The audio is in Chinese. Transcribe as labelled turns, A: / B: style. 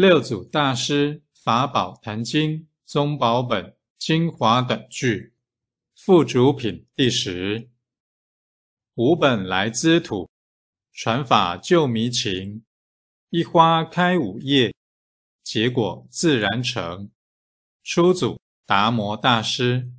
A: 六祖大师法宝坛经宗宝本精华短句。附主品第十。五本来之土传法救迷情。一花开五叶结果自然成。初祖达摩大师。